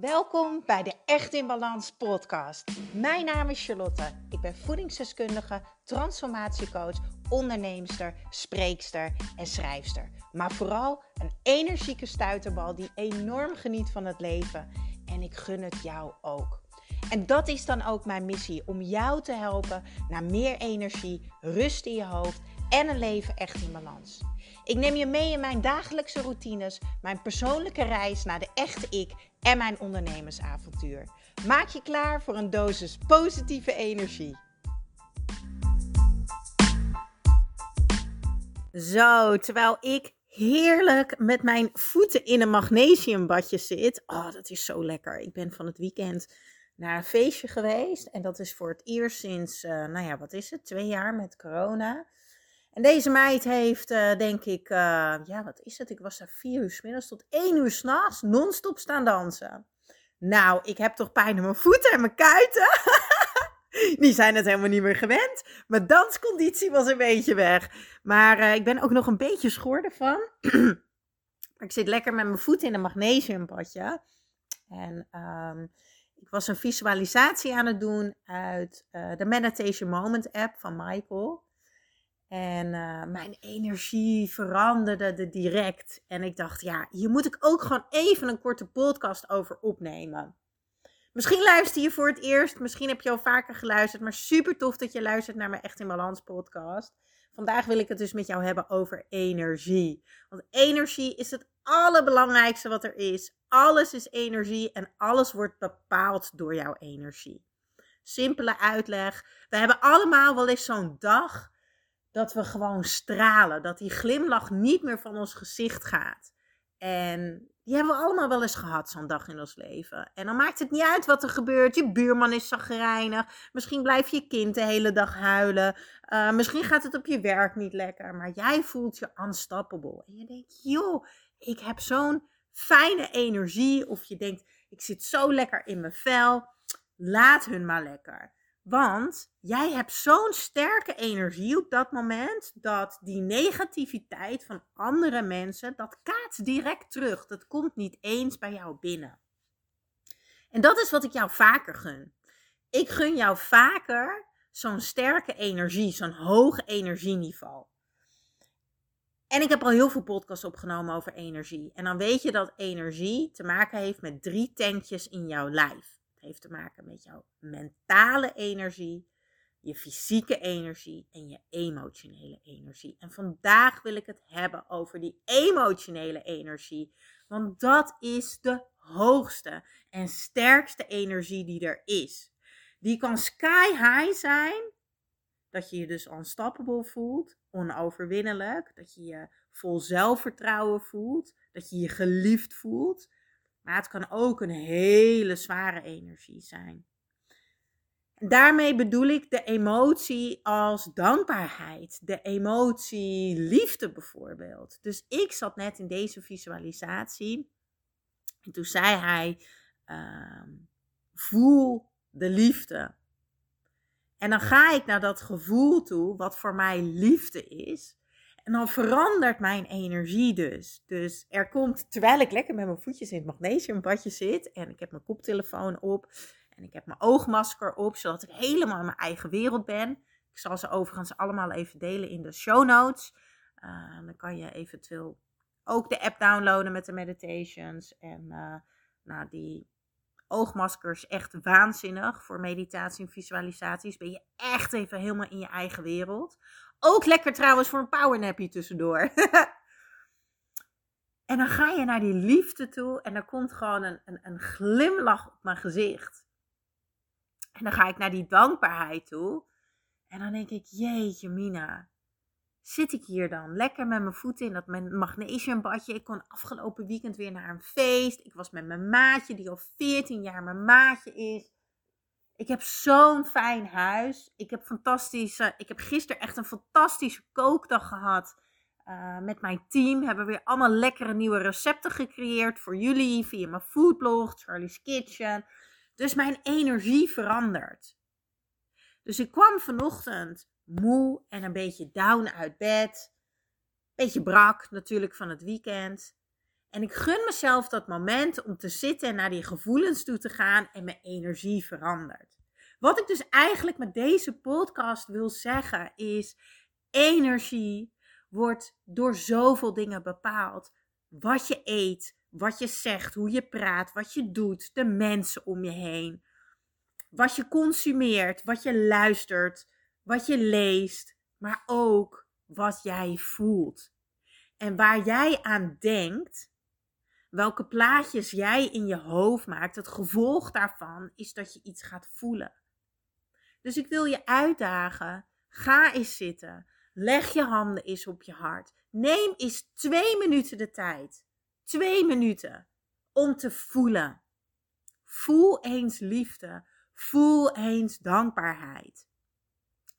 Welkom bij de Echt in Balans podcast. Mijn naam is Charlotte. Ik ben voedingsdeskundige, transformatiecoach, onderneemster, spreekster en schrijfster. Maar vooral een energieke stuiterbal die enorm geniet van het leven. En ik gun het jou ook. En dat is dan ook mijn missie: om jou te helpen naar meer energie, rust in je hoofd en een leven echt in balans. Ik neem je mee in mijn dagelijkse routines, mijn persoonlijke reis naar de echte ik en mijn ondernemersavontuur. Maak je klaar voor een dosis positieve energie. Zo, terwijl ik heerlijk met mijn voeten in een magnesiumbadje zit. Oh, dat is zo lekker. Ik ben van het weekend naar een feestje geweest. En dat is voor het eerst sinds, uh, nou ja, wat is het? Twee jaar met corona. En deze meid heeft, uh, denk ik, uh, ja, wat is het? Ik was daar vier uur s middags tot één uur s'nachts non-stop staan dansen. Nou, ik heb toch pijn in mijn voeten en mijn kuiten. Die zijn het helemaal niet meer gewend. Mijn dansconditie was een beetje weg. Maar ik ben ook nog een beetje schor ervan. ik zit lekker met mijn voeten in een magnesiumbadje. En um, ik was een visualisatie aan het doen uit de Meditation Moment app van Michael. En uh, mijn energie veranderde de direct. En ik dacht, ja, hier moet ik ook gewoon even een korte podcast over opnemen. Misschien luister je voor het eerst, misschien heb je al vaker geluisterd, maar super tof dat je luistert naar mijn Echt in Balans podcast. Vandaag wil ik het dus met jou hebben over energie. Want energie is het allerbelangrijkste wat er is. Alles is energie en alles wordt bepaald door jouw energie. Simpele uitleg. We hebben allemaal wel eens zo'n dag dat we gewoon stralen. Dat die glimlach niet meer van ons gezicht gaat. En die hebben we allemaal wel eens gehad, zo'n dag in ons leven. En dan maakt het niet uit wat er gebeurt. Je buurman is zagrijnig. Misschien blijft je kind de hele dag huilen. Uh, misschien gaat het op je werk niet lekker. Maar jij voelt je unstoppable. En je denkt, joh, ik heb zo'n fijne energie. Of je denkt, ik zit zo lekker in mijn vel. Laat hun maar lekker. Want jij hebt zo'n sterke energie op dat moment dat die negativiteit van andere mensen, dat kaatst direct terug. Dat komt niet eens bij jou binnen. En dat is wat ik jou vaker gun. Ik gun jou vaker zo'n sterke energie, zo'n hoog energieniveau. En ik heb al heel veel podcasts opgenomen over energie. En dan weet je dat energie te maken heeft met drie tankjes in jouw lijf heeft te maken met jouw mentale energie, je fysieke energie en je emotionele energie. En vandaag wil ik het hebben over die emotionele energie, want dat is de hoogste en sterkste energie die er is. Die kan sky high zijn, dat je je dus unstoppable voelt, onoverwinnelijk, dat je je vol zelfvertrouwen voelt, dat je je geliefd voelt. Maar het kan ook een hele zware energie zijn. Daarmee bedoel ik de emotie als dankbaarheid, de emotie liefde bijvoorbeeld. Dus ik zat net in deze visualisatie en toen zei hij: uh, voel de liefde. En dan ga ik naar dat gevoel toe, wat voor mij liefde is. En dan verandert mijn energie dus. Dus er komt, terwijl ik lekker met mijn voetjes in het magnesiumbadje zit en ik heb mijn koptelefoon op en ik heb mijn oogmasker op, zodat ik helemaal in mijn eigen wereld ben. Ik zal ze overigens allemaal even delen in de show notes. Uh, dan kan je eventueel ook de app downloaden met de meditations. En uh, nou, die oogmaskers echt waanzinnig voor meditatie en visualisaties. Ben je echt even helemaal in je eigen wereld. Ook lekker trouwens voor een powernappie tussendoor. en dan ga je naar die liefde toe en er komt gewoon een, een, een glimlach op mijn gezicht. En dan ga ik naar die dankbaarheid toe. En dan denk ik, jeetje Mina, zit ik hier dan lekker met mijn voeten in dat magnesiumbadje. Ik kon afgelopen weekend weer naar een feest. Ik was met mijn maatje, die al 14 jaar mijn maatje is. Ik heb zo'n fijn huis. Ik heb fantastische. Ik heb gisteren echt een fantastische kookdag gehad. Uh, met mijn team hebben we weer allemaal lekkere nieuwe recepten gecreëerd voor jullie via mijn foodblog, Charlie's Kitchen. Dus mijn energie verandert. Dus ik kwam vanochtend moe en een beetje down uit bed. Beetje brak natuurlijk van het weekend. En ik gun mezelf dat moment om te zitten en naar die gevoelens toe te gaan en mijn energie verandert. Wat ik dus eigenlijk met deze podcast wil zeggen is: energie wordt door zoveel dingen bepaald. Wat je eet, wat je zegt, hoe je praat, wat je doet, de mensen om je heen. Wat je consumeert, wat je luistert, wat je leest, maar ook wat jij voelt. En waar jij aan denkt, welke plaatjes jij in je hoofd maakt, het gevolg daarvan is dat je iets gaat voelen. Dus ik wil je uitdagen. Ga eens zitten. Leg je handen eens op je hart. Neem eens twee minuten de tijd. Twee minuten om te voelen. Voel eens liefde. Voel eens dankbaarheid.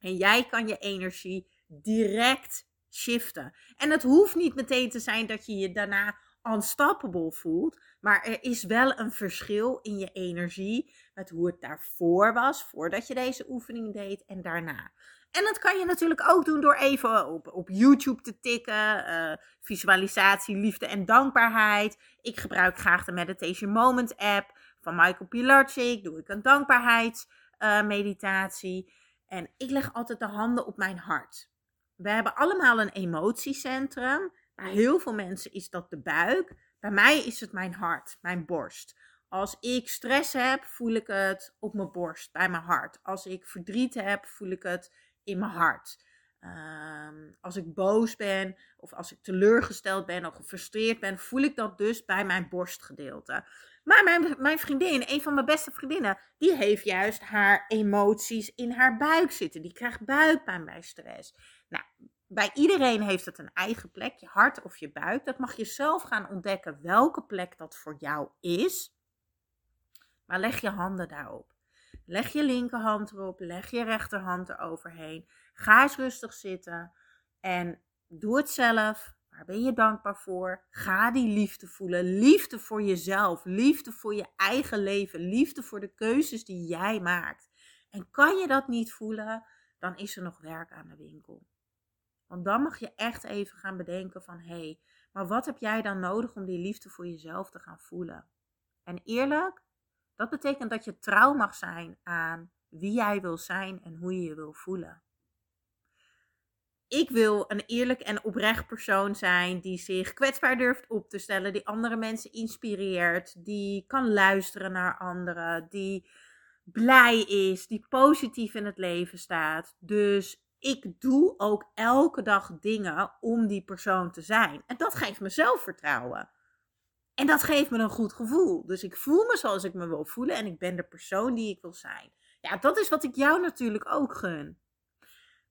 En jij kan je energie direct shiften. En het hoeft niet meteen te zijn dat je je daarna unstoppable voelt. Maar er is wel een verschil in je energie met hoe het daarvoor was, voordat je deze oefening deed en daarna. En dat kan je natuurlijk ook doen door even op, op YouTube te tikken. Uh, visualisatie, liefde en dankbaarheid. Ik gebruik graag de Meditation Moment app van Michael Pilarczyk. Doe ik een dankbaarheidsmeditatie. Uh, en ik leg altijd de handen op mijn hart. We hebben allemaal een emotiecentrum. Bij heel veel mensen is dat de buik. Bij mij is het mijn hart, mijn borst. Als ik stress heb, voel ik het op mijn borst, bij mijn hart. Als ik verdriet heb, voel ik het in mijn hart. Ehm, als ik boos ben, of als ik teleurgesteld ben of gefrustreerd ben, voel ik dat dus bij mijn borstgedeelte. Maar mijn, mijn vriendin, een van mijn beste vriendinnen, die heeft juist haar emoties in haar buik zitten. Die krijgt buikpijn bij stress. Nou, bij iedereen heeft het een eigen plek, je hart of je buik. Dat mag je zelf gaan ontdekken welke plek dat voor jou is. Maar leg je handen daarop. Leg je linkerhand erop, leg je rechterhand eroverheen. Ga eens rustig zitten en doe het zelf. Waar ben je dankbaar voor? Ga die liefde voelen. Liefde voor jezelf, liefde voor je eigen leven, liefde voor de keuzes die jij maakt. En kan je dat niet voelen, dan is er nog werk aan de winkel. Want dan mag je echt even gaan bedenken van hé, hey, maar wat heb jij dan nodig om die liefde voor jezelf te gaan voelen? En eerlijk, dat betekent dat je trouw mag zijn aan wie jij wil zijn en hoe je je wil voelen. Ik wil een eerlijk en oprecht persoon zijn die zich kwetsbaar durft op te stellen, die andere mensen inspireert, die kan luisteren naar anderen, die blij is, die positief in het leven staat. Dus ik doe ook elke dag dingen om die persoon te zijn. En dat geeft me zelfvertrouwen. En dat geeft me een goed gevoel. Dus ik voel me zoals ik me wil voelen en ik ben de persoon die ik wil zijn. Ja, dat is wat ik jou natuurlijk ook gun.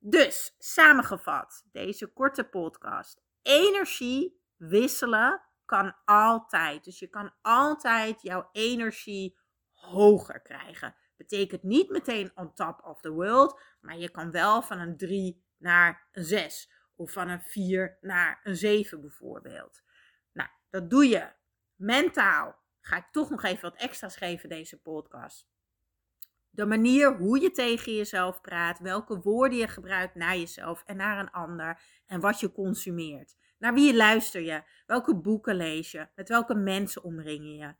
Dus, samengevat, deze korte podcast. Energie wisselen kan altijd. Dus je kan altijd jouw energie hoger krijgen. Betekent niet meteen on top of the world, maar je kan wel van een 3 naar een 6 of van een 4 naar een 7 bijvoorbeeld. Nou, dat doe je mentaal. Ga ik toch nog even wat extra's geven deze podcast. De manier hoe je tegen jezelf praat, welke woorden je gebruikt naar jezelf en naar een ander en wat je consumeert. Naar wie luister je? Welke boeken lees je? Met welke mensen omring je?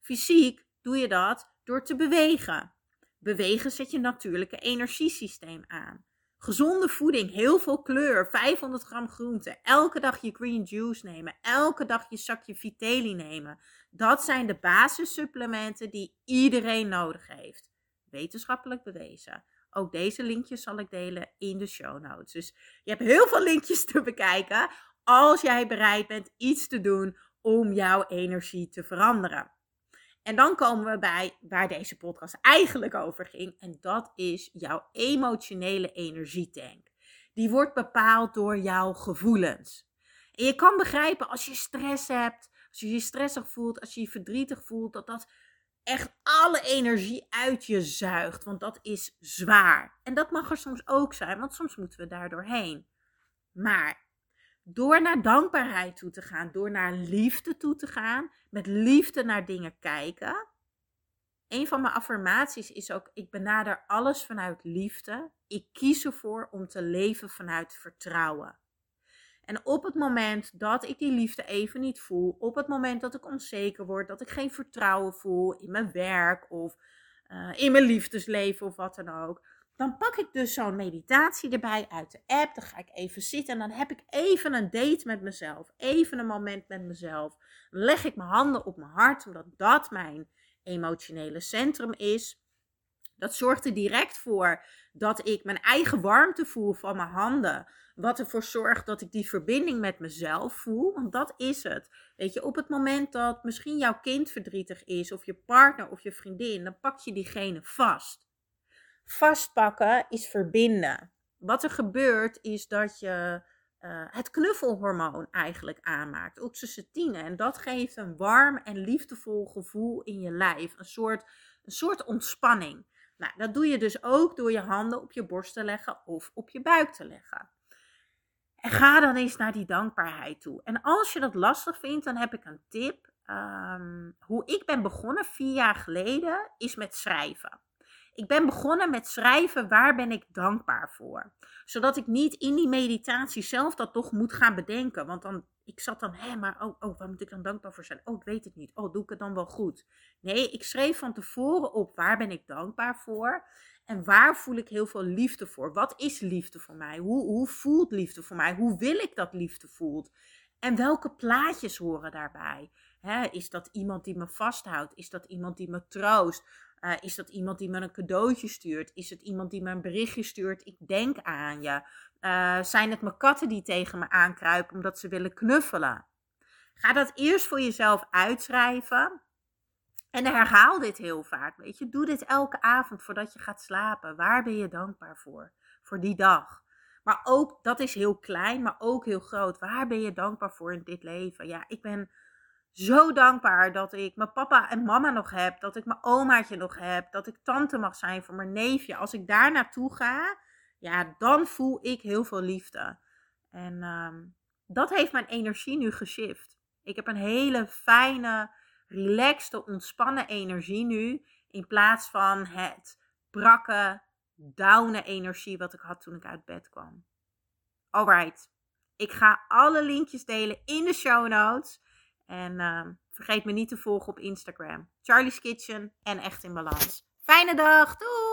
Fysiek doe je dat door te bewegen. Bewegen zet je natuurlijke energiesysteem aan. Gezonde voeding, heel veel kleur, 500 gram groente, elke dag je green juice nemen, elke dag je zakje Vitelli nemen. Dat zijn de basissupplementen die iedereen nodig heeft. Wetenschappelijk bewezen. Ook deze linkjes zal ik delen in de show notes. Dus je hebt heel veel linkjes te bekijken als jij bereid bent iets te doen om jouw energie te veranderen. En dan komen we bij waar deze podcast eigenlijk over ging. En dat is jouw emotionele energietank. Die wordt bepaald door jouw gevoelens. En je kan begrijpen als je stress hebt, als je je stressig voelt, als je je verdrietig voelt, dat dat echt alle energie uit je zuigt. Want dat is zwaar. En dat mag er soms ook zijn, want soms moeten we daar doorheen. Maar door naar dankbaarheid toe te gaan, door naar liefde toe te gaan, met liefde naar dingen kijken. Een van mijn affirmaties is ook: ik benader alles vanuit liefde. Ik kies ervoor om te leven vanuit vertrouwen. En op het moment dat ik die liefde even niet voel, op het moment dat ik onzeker word, dat ik geen vertrouwen voel in mijn werk of uh, in mijn liefdesleven of wat dan ook, dan pak ik dus zo'n meditatie erbij uit de app. Dan ga ik even zitten en dan heb ik even een date met mezelf. Even een moment met mezelf. Dan leg ik mijn handen op mijn hart, omdat dat mijn emotionele centrum is. Dat zorgt er direct voor dat ik mijn eigen warmte voel van mijn handen. Wat ervoor zorgt dat ik die verbinding met mezelf voel. Want dat is het. Weet je, op het moment dat misschien jouw kind verdrietig is, of je partner of je vriendin, dan pak je diegene vast. Vastpakken is verbinden. Wat er gebeurt is dat je uh, het knuffelhormoon eigenlijk aanmaakt, oxytocine. En dat geeft een warm en liefdevol gevoel in je lijf. Een soort, een soort ontspanning. Nou, dat doe je dus ook door je handen op je borst te leggen of op je buik te leggen. En ga dan eens naar die dankbaarheid toe. En als je dat lastig vindt, dan heb ik een tip. Um, hoe ik ben begonnen vier jaar geleden is met schrijven. Ik ben begonnen met schrijven waar ben ik dankbaar voor. Zodat ik niet in die meditatie zelf dat toch moet gaan bedenken. Want dan, ik zat dan, hé, maar oh, oh, waar moet ik dan dankbaar voor zijn? Oh, ik weet het niet. Oh, doe ik het dan wel goed? Nee, ik schreef van tevoren op waar ben ik dankbaar voor. En waar voel ik heel veel liefde voor? Wat is liefde voor mij? Hoe, hoe voelt liefde voor mij? Hoe wil ik dat liefde voelt? En welke plaatjes horen daarbij? is dat iemand die me vasthoudt? Is dat iemand die me troost? Uh, is dat iemand die me een cadeautje stuurt? Is het iemand die me een berichtje stuurt? Ik denk aan je. Uh, zijn het mijn katten die tegen me aankruipen omdat ze willen knuffelen? Ga dat eerst voor jezelf uitschrijven. En herhaal dit heel vaak. Weet je, doe dit elke avond voordat je gaat slapen. Waar ben je dankbaar voor? Voor die dag. Maar ook, dat is heel klein, maar ook heel groot. Waar ben je dankbaar voor in dit leven? Ja, ik ben zo dankbaar dat ik mijn papa en mama nog heb. Dat ik mijn omaatje nog heb. Dat ik tante mag zijn voor mijn neefje. Als ik daar naartoe ga, ja, dan voel ik heel veel liefde. En ehm, dat heeft mijn energie nu geshift. Ik heb een hele fijne, relaxte, ontspannen energie nu. In plaats van het brakke, downe energie wat ik had toen ik uit bed kwam. Alright. Ik ga alle linkjes delen in de show notes. En uh, vergeet me niet te volgen op Instagram. Charlie's Kitchen en Echt in Balans. Fijne dag. Doei!